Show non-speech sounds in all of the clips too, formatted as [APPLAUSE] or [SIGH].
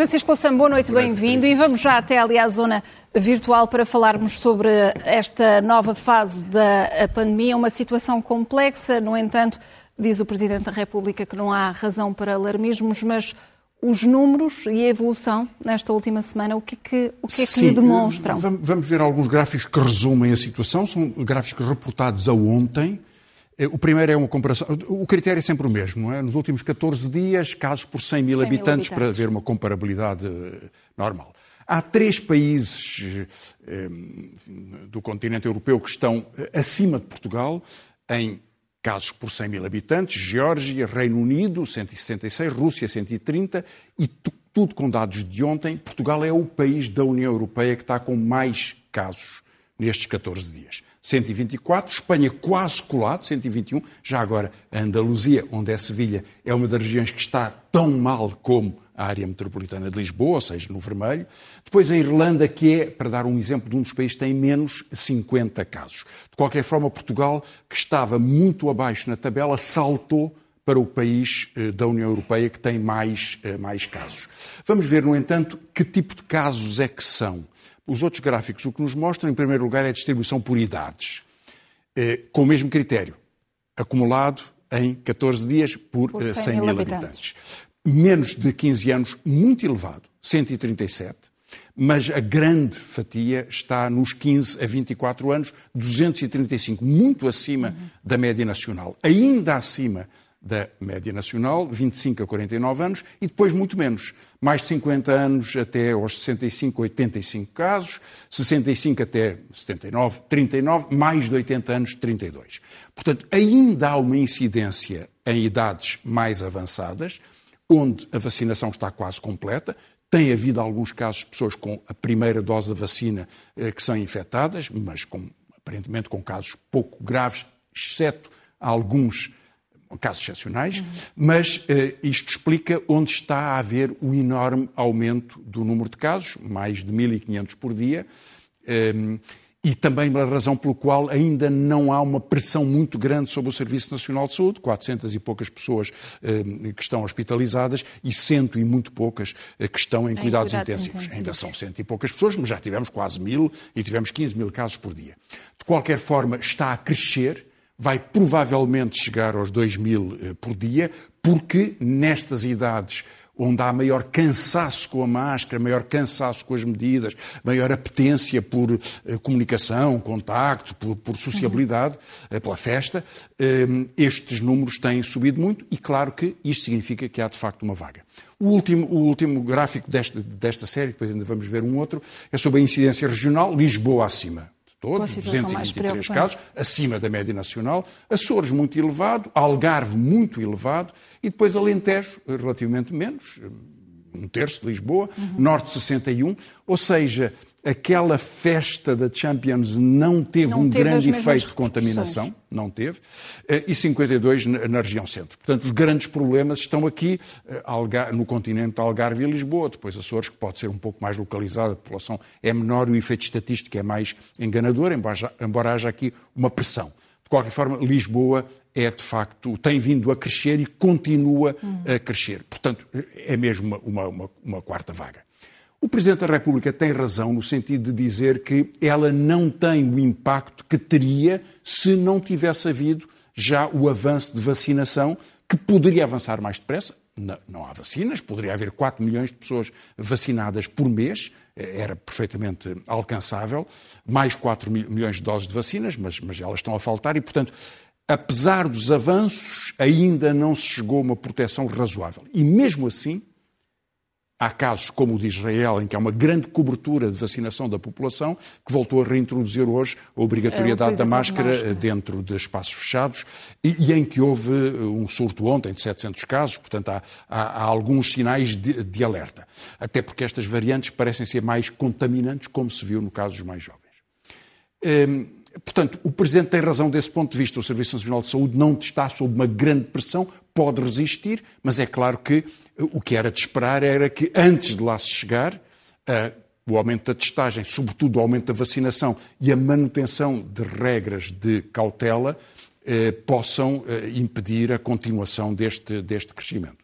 Francisco Louçã, boa noite, bem-vindo. E vamos já até ali à zona virtual para falarmos sobre esta nova fase da pandemia, uma situação complexa, no entanto, diz o Presidente da República que não há razão para alarmismos, mas os números e a evolução nesta última semana, o que é que, o que, é que Sim, lhe demonstram? Vamos ver alguns gráficos que resumem a situação, são gráficos reportados a ontem. Eh, o primeiro é uma comparação. O critério é sempre o mesmo. É? Nos últimos 14 dias, casos por 100 mil, 100 mil habitantes, habitantes. para ver uma comparabilidade eh, normal. Há três países eh, do continente europeu que estão eh, acima de Portugal em casos por 100 mil habitantes: Geórgia, Reino Unido, 166, Rússia, 130, e tu- tudo com dados de ontem. Portugal é o país da União Europeia que está com mais casos nestes 14 dias. 124, Espanha quase colado, 121. Já agora, a Andaluzia, onde é Sevilha, é uma das regiões que está tão mal como a área metropolitana de Lisboa, ou seja, no vermelho. Depois a Irlanda, que é, para dar um exemplo de um dos países que tem menos 50 casos. De qualquer forma, Portugal, que estava muito abaixo na tabela, saltou para o país eh, da União Europeia que tem mais, eh, mais casos. Vamos ver, no entanto, que tipo de casos é que são. Os outros gráficos o que nos mostram, em primeiro lugar, é a distribuição por idades, eh, com o mesmo critério, acumulado em 14 dias por, Por eh, 100 100 mil mil habitantes. habitantes. Menos de 15 anos, muito elevado, 137, mas a grande fatia está nos 15 a 24 anos, 235, muito acima da média nacional. Ainda acima da média nacional, 25 a 49 anos, e depois muito menos. Mais de 50 anos até aos 65, 85 casos, 65 até 79, 39, mais de 80 anos, 32. Portanto, ainda há uma incidência em idades mais avançadas, onde a vacinação está quase completa. Tem havido alguns casos de pessoas com a primeira dose da vacina eh, que são infectadas, mas com, aparentemente com casos pouco graves, exceto alguns casos excepcionais, mas eh, isto explica onde está a haver o enorme aumento do número de casos, mais de 1.500 por dia, eh, e também a razão pelo qual ainda não há uma pressão muito grande sobre o Serviço Nacional de Saúde, 400 e poucas pessoas eh, que estão hospitalizadas e cento e muito poucas eh, que estão em, cuidados, cuidados intensivos. intensivos. Ainda são cento e poucas pessoas, mas já tivemos quase mil e tivemos 15 mil casos por dia. De qualquer forma, está a crescer, vai provavelmente chegar aos 2 mil eh, por dia, porque nestas idades onde há maior cansaço com a máscara, maior cansaço com as medidas, maior apetência por eh, comunicação, contacto, por, por sociabilidade, eh, pela festa, eh, estes números têm subido muito e claro que isto significa que há de facto uma vaga. O último, o último gráfico desta, desta série, depois ainda vamos ver um outro, é sobre a incidência regional, Lisboa acima todos, situação mais 223 preocupante. casos, acima da média nacional, Açores muito elevado, Algarve muito elevado e depois Alentejo relativamente menos, um terço de Lisboa, Norte 61, ou seja, aquela festa da Champions não teve Não um teve grande efeito de contaminação, não teve, eh, e 52 na na região centro. Portanto, os grandes problemas estão aqui eh, no continente Algarve e Lisboa, depois Açores, que pode ser um pouco mais localizada, a população é menor e o efeito estatístico é mais enganador, embora, embora haja aqui uma pressão. De qualquer forma, Lisboa é de facto, tem vindo a crescer e continua a crescer. Portanto, é mesmo uma, uma- uma quarta vaga. O Presidente da República tem razão no sentido de dizer que ela não tem o impacto que teria se não tivesse havido já o avanço de vacinação, que poderia avançar mais depressa. Não, não há vacinas, poderia haver 4 milhões de pessoas vacinadas por mês, eh, era perfeitamente alcançável, mais 4 mi- milhões de doses de vacinas, mas, mas elas estão a faltar e, portanto, apesar dos avanços, ainda não se chegou a uma proteção razoável. E mesmo assim, Há casos como o de Israel, em que há uma grande cobertura de vacinação da população, que voltou a reintroduzir hoje a obrigatoriedade da utilização de máscara máscara. dentro de espaços fechados e, e em que houve um surto ontem de 700 casos, portanto há, há- há alguns sinais de, de alerta. Até porque estas variantes parecem ser mais contaminantes, como se viu no caso dos mais jovens. Hum, Portanto, o Presidente tem razão desse ponto de vista. O Serviço Nacional de Saúde não está sob uma grande pressão, pode resistir, mas é claro que eh, o que era de esperar era que, antes de lá se chegar, o aumento da testagem, sobretudo o aumento da vacinação e a manutenção de regras de cautela, eh, possam eh, impedir a continuação deste, deste crescimento.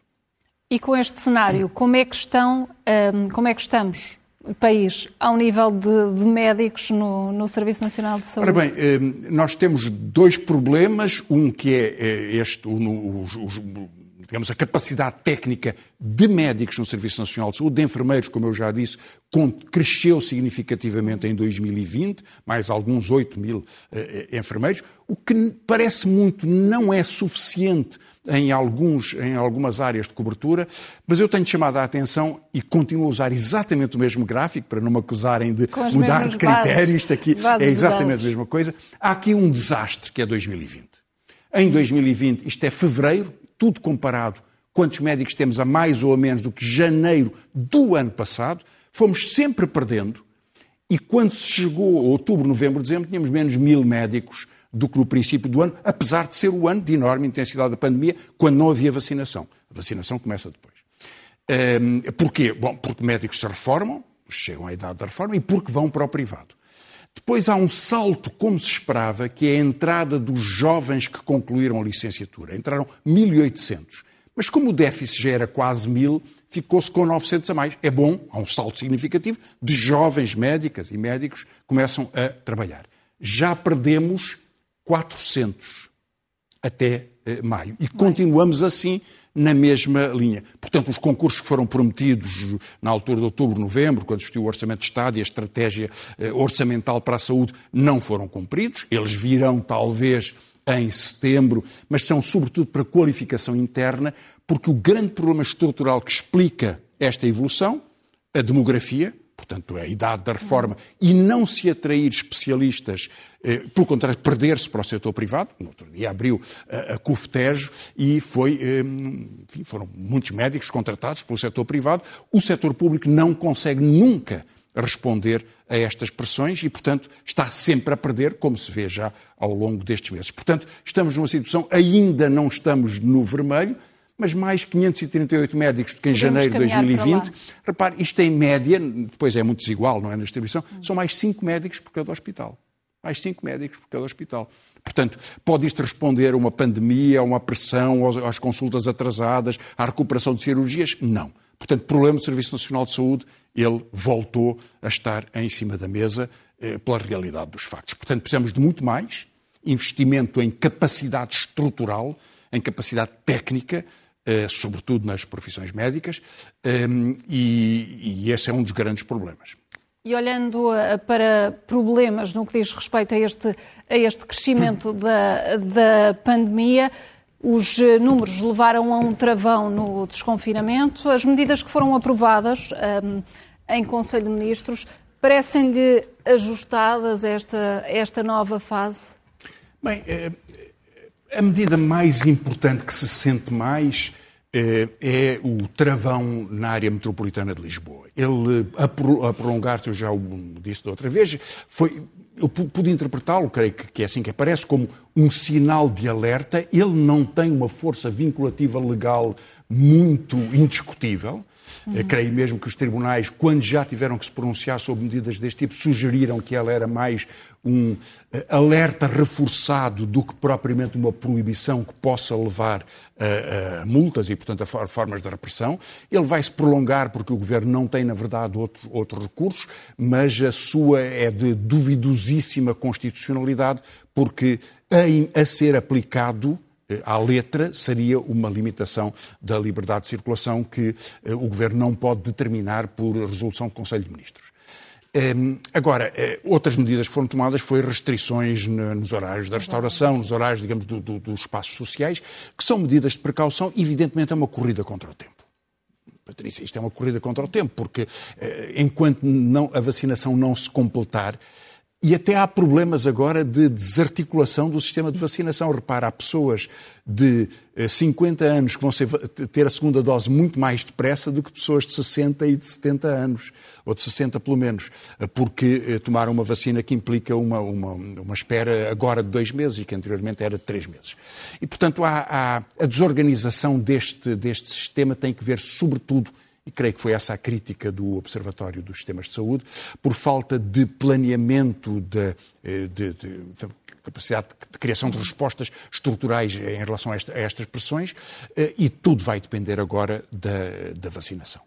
E com este cenário, como é que estão, ehm, como é que estamos, país, ao nível de, de médicos no, no, Serviço Nacional de Saúde? Ora bem, ehm, nós temos dois problemas, um que é, é este, os, os digamos, a capacidade técnica de médicos no Serviço Nacional de Saúde, de enfermeiros, como eu já disse, cresceu significativamente em 2020, mais alguns 8 mil eh, eh, enfermeiros, o que parece muito não é suficiente em, alguns, em algumas áreas de cobertura, mas eu tenho chamado a atenção e continuo a usar exatamente o mesmo gráfico, para não me acusarem de mudar de critério, isto aqui é exatamente a mesma coisa. Há aqui um desastre que é 2020. Em 2020, isto é fevereiro, tudo comparado, quantos médicos temos a mais ou a menos do que janeiro do ano passado, fomos sempre perdendo. E quando se chegou a outubro, novembro, dezembro, tínhamos menos mil médicos do que no princípio do ano, apesar de ser o ano de enorme intensidade da pandemia, quando não havia vacinação. A vacinação começa depois. Um, porquê? Bom, porque médicos se reformam, chegam à idade da reforma, e porque vão para o privado. Depois há um salto, como se esperava, que é a entrada dos jovens que concluíram a licenciatura. Entraram 1.800. Mas como o déficit já era quase 1.000, ficou-se com 900 a mais. É bom, há um salto significativo de jovens médicas e médicos que começam a trabalhar. Já perdemos 400 até maio. E continuamos assim na mesma linha. Portanto, os concursos que foram prometidos na altura de outubro, novembro, quando existiu o Orçamento de Estado e a estratégia eh, orçamental para a saúde, não foram cumpridos. Eles virão, talvez, em setembro, mas são sobretudo para qualificação interna, porque o grande problema estrutural que explica esta evolução, a demografia, portanto, a idade da reforma, e não se atrair especialistas, eh, pelo contrário, perder-se para o setor privado. No outro dia abriu a, a CUFTEJO e foi, eh, enfim, foram muitos médicos contratados pelo setor privado. O setor público não consegue nunca responder a estas pressões e, portanto, está sempre a perder, como se vê já ao longo destes meses. Portanto, estamos numa situação, ainda não estamos no vermelho, mas mais 538 médicos do que em Podemos janeiro de 2020. Repare, isto em média, depois é muito desigual, não é, na distribuição, são mais 5 médicos por cada hospital. Mais 5 médicos por cada hospital. Portanto, pode isto responder a uma pandemia, a uma pressão, às consultas atrasadas, à recuperação de cirurgias? Não. Portanto, problema do Serviço Nacional de Saúde, ele voltou a estar em cima da mesa eh, pela realidade dos factos. Portanto, precisamos de muito mais investimento em capacidade estrutural, em capacidade técnica, sobretudo nas profissões médicas, ehm, e, e esse é um dos grandes problemas. E olhando eh, para problemas no que diz respeito a este, a este crescimento da, da pandemia, os eh, números levaram a um travão no desconfinamento. As medidas que foram aprovadas um, ehm, em Conselho de Ministros parecem-lhe ajustadas a esta, esta nova fase? Bem, a medida mais importante que se sente mais eh, é o travão na área metropolitana de Lisboa. Ele, a prolongar-se, eu já o disse da outra vez, foi, eu pude interpretá-lo, creio que é assim que aparece, como um sinal de alerta. Ele não tem uma força vinculativa legal muito indiscutível. Uhum. Creio mesmo que os tribunais, quando já tiveram que se pronunciar sobre medidas deste tipo, sugeriram que ela era mais um eh, alerta reforçado do que propriamente uma proibição que possa levar a, a multas e, portanto, a formas de repressão. Ele vai se prolongar porque o governo não tem, na verdade, outros outro recursos, mas a sua é de duvidosíssima constitucionalidade, porque a, a ser aplicado à letra seria uma limitação da liberdade de circulação que eh, o Governo não pode determinar por resolução do Conselho de Ministros. Ehm, agora, eh, outras medidas que foram tomadas foi restrições nos horários da restauração, nos horários, digamos, do, do, dos espaços sociais, que são medidas de precaução, evidentemente é uma corrida contra o tempo. Patrícia, isto é uma corrida contra o tempo, porque enquanto não, a vacinação não se completar, e até há problemas agora de desarticulação do sistema de vacinação. Repara, há pessoas de 50 eh, anos que vão ser, ter a segunda dose muito mais depressa do que pessoas de 60 e de 70 anos, ou de 60 pelo menos, eh, porque eh, tomaram uma vacina que implica uma, uma, uma espera agora de dois meses e que anteriormente era de três meses. E, portanto, há, há, a desorganização deste, deste sistema tem que ver, sobretudo, e creio que foi essa a crítica do Observatório dos Sistemas de Saúde, por falta de planeamento de, de, de, de capacidade de criação de respostas estruturais em relação a, esta, a estas pressões, e tudo vai depender agora da, da vacinação.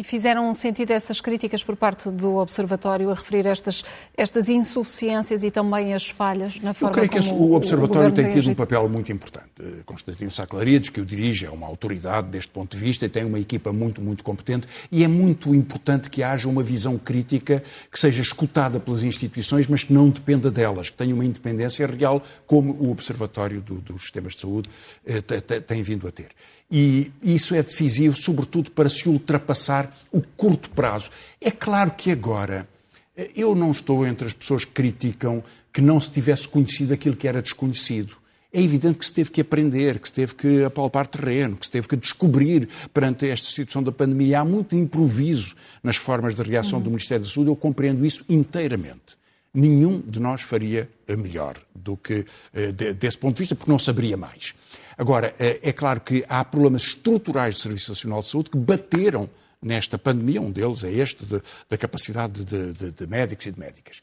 E fizeram sentido essas críticas por parte do Observatório a referir estas, estas insuficiências e também as falhas na forma como Eu creio que o Observatório o tem tido um papel muito importante. Constantino Saclarides, que o dirige, é uma autoridade deste ponto de vista e tem uma equipa muito, muito competente e é muito importante que haja uma visão crítica que seja escutada pelas instituições, mas que não dependa delas, que tenha uma independência real, como o Observatório do, dos Sistemas de Saúde eh, tem vindo a ter. E isso é decisivo, sobretudo para se ultrapassar o curto prazo. É claro que agora, eh, eu não estou entre as pessoas que criticam que não se tivesse conhecido aquilo que era desconhecido. É evidente que se teve que aprender, que se teve que apalpar terreno, que se teve que descobrir perante esta situação da pandemia. Há muito improviso nas formas de reação uhum. do Ministério da Saúde, eu compreendo isso inteiramente. Nenhum de nós faria melhor do que eh, desse ponto de vista, porque não saberia mais. Agora, é, é claro que há problemas estruturais do Serviço Nacional de Saúde que bateram nesta pandemia, um deles é este de, da capacidade de, de, de, médicos e de médicas.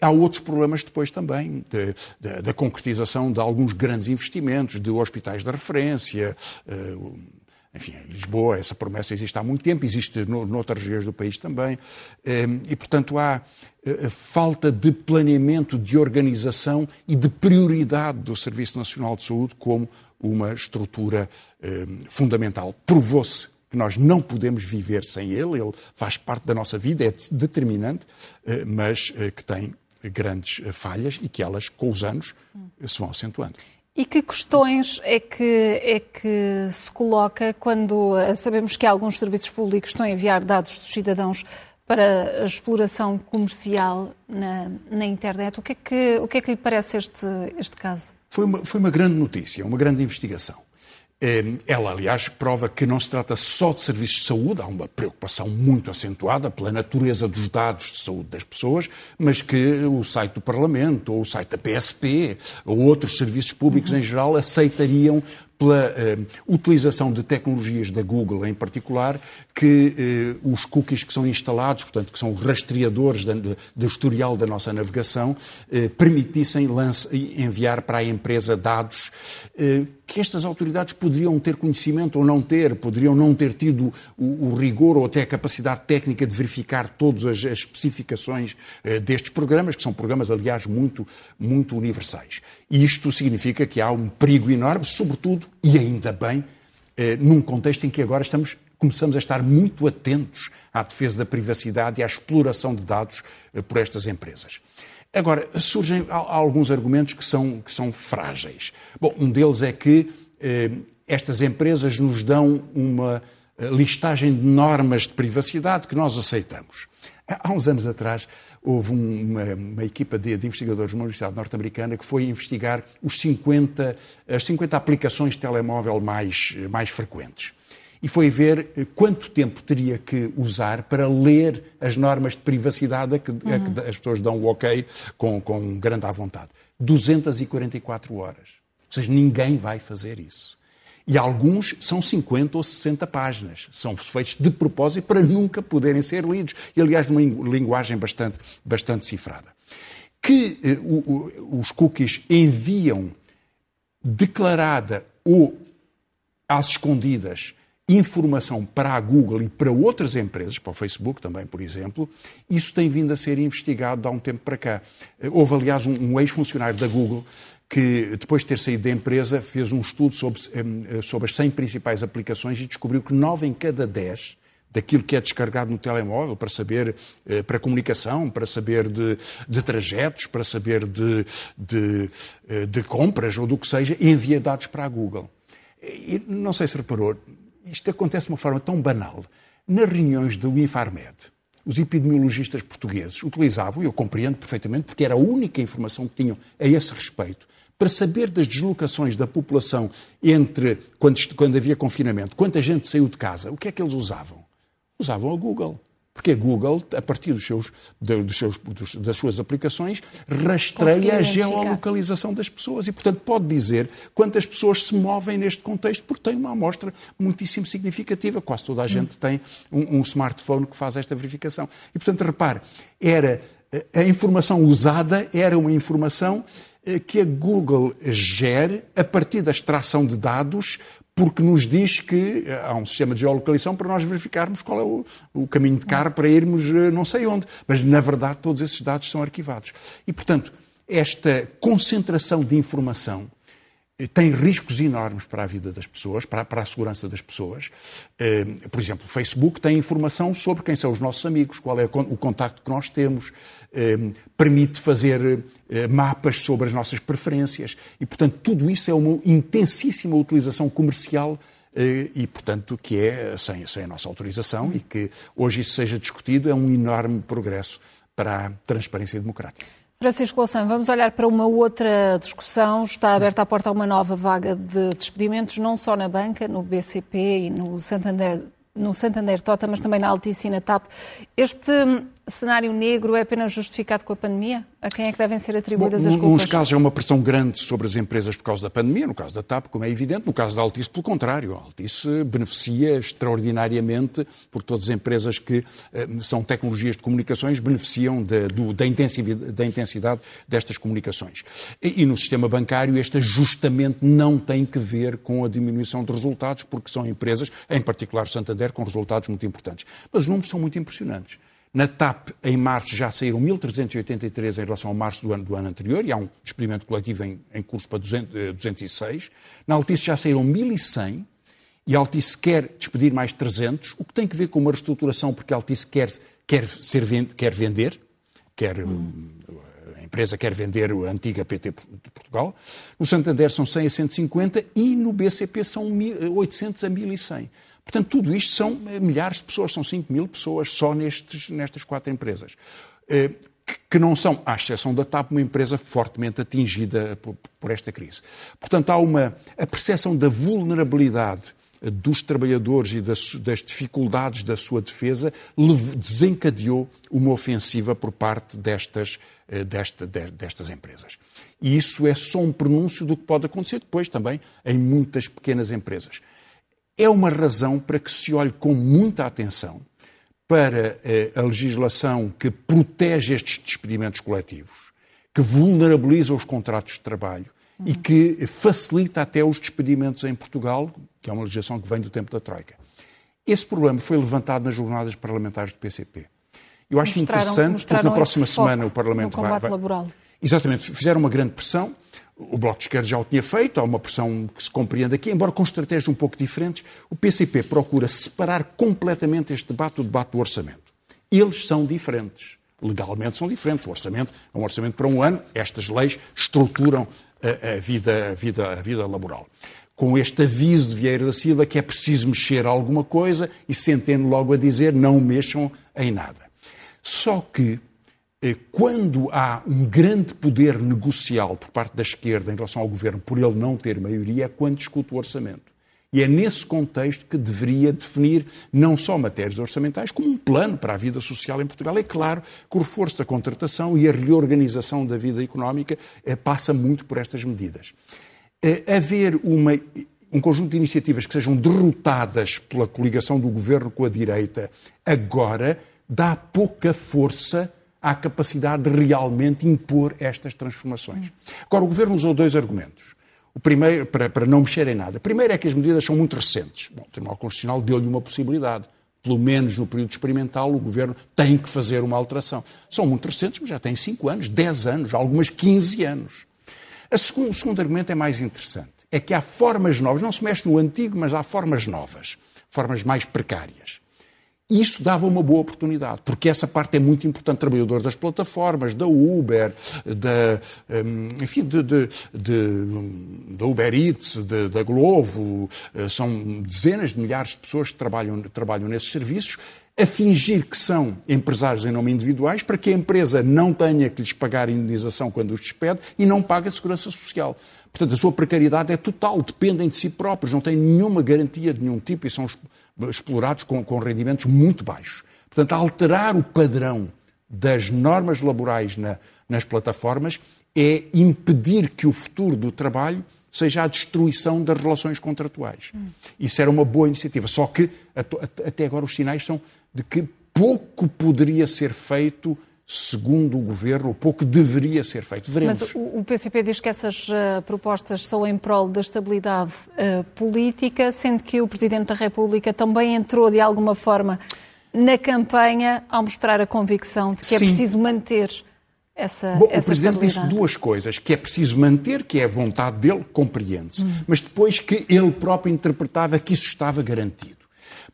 Há outros problemas depois também da concretização de alguns grandes investimentos, de hospitais de referência, enfim, em Lisboa essa promessa existe há muito tempo, existe no, noutras regiões do país também, ehm, e portanto há eh, falta de planeamento, de organização e de prioridade do Serviço Nacional de Saúde como uma estrutura ehm, fundamental. Provou-se que nós não podemos viver sem ele, ele faz parte da nossa vida, é determinante, eh, mas eh, que tem grandes falhas e que elas, com os anos, se vão acentuando. E que questões é que, é que se coloca quando eh, sabemos que alguns serviços públicos estão a enviar dados dos cidadãos para a exploração comercial na, na internet? O que, é que, o que é que lhe parece este, este caso? Foi uma, foi uma grande notícia, uma grande investigação. Ehm, ela, aliás, prova que não se trata só de serviços de saúde, há uma preocupação muito acentuada pela natureza dos dados de saúde das pessoas, mas que o site do Parlamento, ou o site da PSP, ou outros serviços públicos uhum. em geral aceitariam pela eh, utilização de tecnologias da Google em particular, que eh, os cookies que são instalados, portanto, que são rastreadores do historial da nossa navegação, eh, permitissem lance, enviar para a empresa dados eh, que estas autoridades poderiam ter conhecimento ou não ter, poderiam não ter tido o, o rigor ou até a capacidade técnica de verificar todas as, as especificações eh, destes programas, que são programas, aliás, muito, muito universais. Isto significa que há um perigo enorme, sobretudo, e ainda bem, eh, num contexto em que agora estamos começamos a estar muito atentos à defesa da privacidade e à exploração de dados eh, por estas empresas. Agora, surgem alguns argumentos que são, que são frágeis. Bom, um deles é que eh, estas empresas nos dão uma eh, listagem de normas de privacidade que nós aceitamos. Há uns anos atrás, houve uma, uma equipa de, de, investigadores de uma universidade norte-americana que foi investigar os 50, as 50 aplicações de telemóvel mais, mais frequentes e foi ver eh, quanto tempo teria que usar para ler as normas de privacidade a que, uhum. a que as pessoas dão o ok com, com grande à vontade. 244 horas. Ou seja, ninguém vai fazer isso. E alguns são 50 ou 60 páginas. São feitos de propósito para nunca poderem ser lidos. E, aliás, numa linguagem bastante, bastante cifrada. Que eh, o, o, os cookies enviam declarada ou às escondidas informação para a Google e para outras empresas, para o Facebook também, por exemplo, isso tem vindo a ser investigado há um tempo para cá. Houve, aliás, um, um ex-funcionário da Google que, depois de ter saído da empresa, fez um estudo sobre, eh, sobre as 100 principais aplicações e descobriu que 9 em cada 10 daquilo que é descarregado no telemóvel para saber, eh, para comunicação, para saber de, de trajetos, para saber de, de, eh, de compras ou do que seja, envia dados para a Google. E não sei se reparou, isto acontece de uma forma tão banal. Nas reuniões do Infarmed, os epidemiologistas portugueses utilizavam, e eu compreendo perfeitamente, porque era a única informação que tinham a esse respeito, para saber das deslocações da população entre quando, quando havia confinamento, quanta gente saiu de casa, o que é que eles usavam? Usavam a Google. Porque a Google, a partir dos seus, dos seus, dos, das suas aplicações, rastreia a geolocalização das pessoas e, portanto, pode dizer quantas pessoas se movem neste contexto, porque tem uma amostra muitíssimo significativa. Quase toda a gente tem um, um smartphone que faz esta verificação. E, portanto, repare, era a informação usada era uma informação eh, que a Google gere a partir da extração de dados porque nos diz que eh, há um sistema de geolocalização para nós verificarmos qual é o, o, caminho de carro para irmos eh, não sei onde. Mas, na verdade, todos esses dados são arquivados. E, portanto, esta concentração de informação tem riscos enormes para a vida das pessoas, para, para a segurança das pessoas. Eh, por exemplo, o Facebook tem informação sobre quem são os nossos amigos, qual é o contacto que nós temos, eh, permite fazer eh, mapas sobre as nossas preferências e, portanto, tudo isso é uma intensíssima utilização comercial e, portanto, que é sem, sem a nossa autorização e que hoje isso seja discutido é um enorme progresso para a transparência democrática. Francisco Louçã, vamos olhar para uma outra discussão. Está aberta a porta a uma nova vaga de despedimentos, não só na banca, no BCP e no Santander, no Santander Tota, mas também na Altice e na TAP. Este cenário negro é apenas justificado com a pandemia? A quem é que devem ser atribuídas Bom, as culpas? Nos casos há uma pressão grande sobre as empresas por causa da pandemia, no caso da TAP, como é evidente, no caso da Altice, pelo contrário. A Altice beneficia extraordinariamente, por todas as empresas que eh, são tecnologias de comunicações, beneficiam de, do, da, intensidade, da, intensidade, destas comunicações. E, e no sistema bancário, este ajustamento não tem que ver com a diminuição de resultados, porque são empresas, em particular Santander, com resultados muito importantes. Mas os números são muito impressionantes. Na TAP, em março, já saíram 1.383 em relação ao março do ano, do ano anterior, e há um experimento coletivo em, em curso para 200, 206. Eh, Na Altice já saíram 1.100, e a Altice quer despedir mais 300, o que tem que ver com uma reestruturação, porque a Altice quer, quer, ser, quer vender, quer, hum. Empresa quer vender a antiga PT de Portugal. No Santander são 100 a 150 e no BCP são 800 a 1.100. Portanto, tudo isto são eh, milhares de pessoas, são 5 mil pessoas só nestes, nestas quatro empresas. Eh, que não são, à exceção da TAP, uma empresa fortemente atingida por, esta crise. Portanto, há uma a percepção da vulnerabilidade dos trabalhadores e das, das, dificuldades da sua defesa desencadeou uma ofensiva por parte destas, desta, destas empresas. E isso é só um pronúncio do que pode acontecer depois também em muitas pequenas empresas é uma razão para que se olhe com muita atenção para eh, a legislação que protege estes despedimentos coletivos, que vulnerabiliza os contratos de trabalho. E que facilita até os despedimentos em Portugal, que é uma legislação que vem do tempo da Troika. Esse problema foi levantado nas jornadas parlamentares do PCP. Eu acho mostraram, interessante, porque na próxima semana o Parlamento vai, vai. Laboral. Exatamente, fizeram uma grande pressão. O Bloco de Esquerda já o tinha feito, há uma pressão que se compreende aqui, embora com estratégias um pouco diferentes. O PCP procura separar completamente este debate do debate do orçamento. Eles são diferentes. Legalmente são diferentes. O orçamento é um orçamento para um ano. Estas leis estruturam a, vida, a, vida, a vida laboral com este aviso de Vieira da Silva que é preciso mexer alguma coisa e sentendo logo a dizer não mexam em nada. Só que eh, quando há um grande poder negocial por parte da esquerda em relação ao governo por ele não ter maioria, é quando discute o orçamento. E é nesse contexto que deveria definir não só matérias orçamentais, como um plano para a vida social em Portugal. É claro que o reforço da contratação e a reorganização da vida económica eh, passa muito por estas medidas. Eh, haver uma, um conjunto de iniciativas que sejam derrotadas pela coligação do governo com a direita agora dá pouca força à capacidade de realmente impor estas transformações. Agora, o Governo usou dois argumentos. O primeiro, para, para não mexer em nada. Primeiro é que as medidas são muito recentes. Bom, o Tribunal Constitucional deu-lhe uma possibilidade. Pelo menos no período experimental, o Governo tem que fazer uma alteração. São muito recentes, mas já têm 5 anos, 10 anos, algumas 15 anos. Segundo, o segundo argumento é mais interessante. É que há formas novas, não se mexe no antigo, mas há formas novas, formas mais precárias. Isso dava uma boa oportunidade, porque essa parte é muito importante. Trabalhadores das plataformas, da Uber, da, hum, enfim, de, de, de, Uber Eats, da Glovo, eh, são dezenas de milhares de pessoas que trabalham, trabalham nesses serviços, a fingir que são empresários em nome individuais para que a empresa não tenha que lhes pagar indenização quando os despede e não pague a segurança social. Portanto, a sua precariedade é total, dependem de si próprios, não têm nenhuma garantia de nenhum tipo e são explorados com, com rendimentos muito baixos. Portanto, alterar o padrão das normas laborais na, nas plataformas é impedir que o futuro do trabalho seja a destruição das relações contratuais. Hum. Isso era uma boa iniciativa. Só que até agora os sinais são de que pouco poderia ser feito segundo o governo, ou pouco deveria ser feito. Veremos. Mas o, PCP diz que essas uh, propostas são em prol da estabilidade uh, política, sendo que o Presidente da República também entrou de alguma forma na campanha ao mostrar a convicção de que é Sim. é preciso manter essa, Bom, essa o Presidente disse duas coisas, que é preciso manter, que é a vontade dele, compreende-se, hum. mas depois que ele próprio interpretava que isso estava garantido.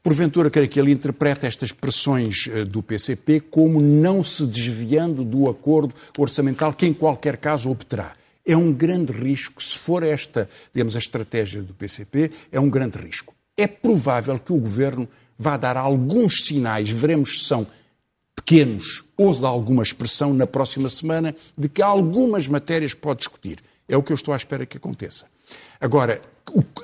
Porventura, creio que ele interpreta estas pressões eh, do PCP como não se desviando do acordo orçamental que, em qualquer caso, obterá. É um grande risco, se for esta, digamos, a estratégia do PCP, é um grande risco. É provável que o governo vá dar alguns sinais, veremos se são pequenos ou de alguma expressão na próxima semana, de que algumas matérias pode discutir. É o que eu estou à espera que aconteça. Agora,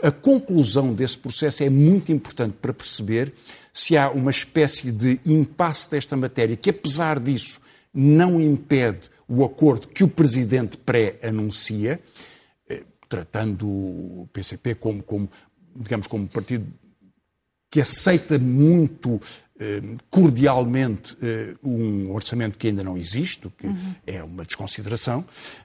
a conclusão desse processo é muito importante para perceber se há uma espécie de impasse desta matéria que, apesar disso, não impede o acordo que o Presidente pré-anuncia, eh, tratando o PCP como, como, digamos, como partido que aceita muito cordialmente eh, um orçamento que ainda não existe, que uhum. é uma desconsideração,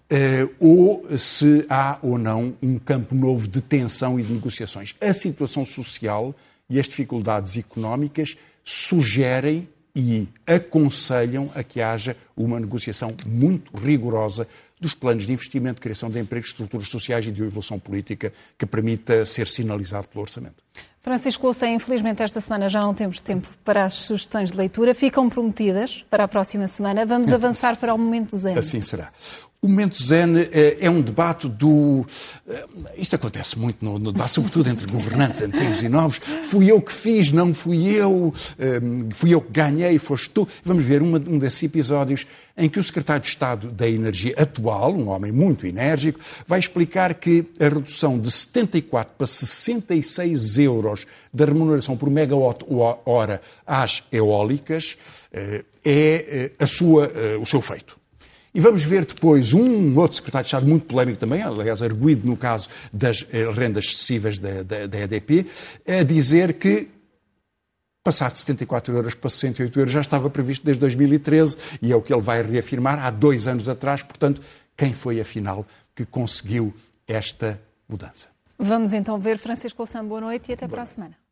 eh, ou se há ou não um campo novo de tensão e de negociações. A situação social e as dificuldades económicas sugerem e aconselham a que haja uma negociação muito rigorosa dos planos de investimento, de criação de empregos, estruturas sociais e de evolução política que permita ser sinalizado pelo orçamento. Francisco Louça, infelizmente esta semana já não temos tempo para as sugestões de leitura. Ficam prometidas para a próxima semana. Vamos [LAUGHS] avançar para o momento zen. Assim será. O momento zen eh, é um debate do. Eh, isto acontece muito no, debate, sobretudo entre governantes antigos e novos. Fui eu que fiz, não fui eu, eh, fui eu que ganhei, foste tu. Vamos ver um desses episódios em que o secretário de Estado da Energia atual, um homem muito enérgico, vai explicar que a redução de 74 para 66 euros da remuneração por megawatt-hora às eólicas é a sua, o seu feito. E vamos ver depois um outro secretário de Estado muito polémico também, aliás, arguído no caso das eh, rendas excessivas da, da, da EDP, a dizer que passar de 74 euros para 68 euros já estava previsto desde 2013 e é o que ele vai reafirmar há dois anos atrás. Portanto, quem foi afinal que conseguiu esta mudança? Vamos então ver. Francisco Louçã, boa noite e até boa para a semana.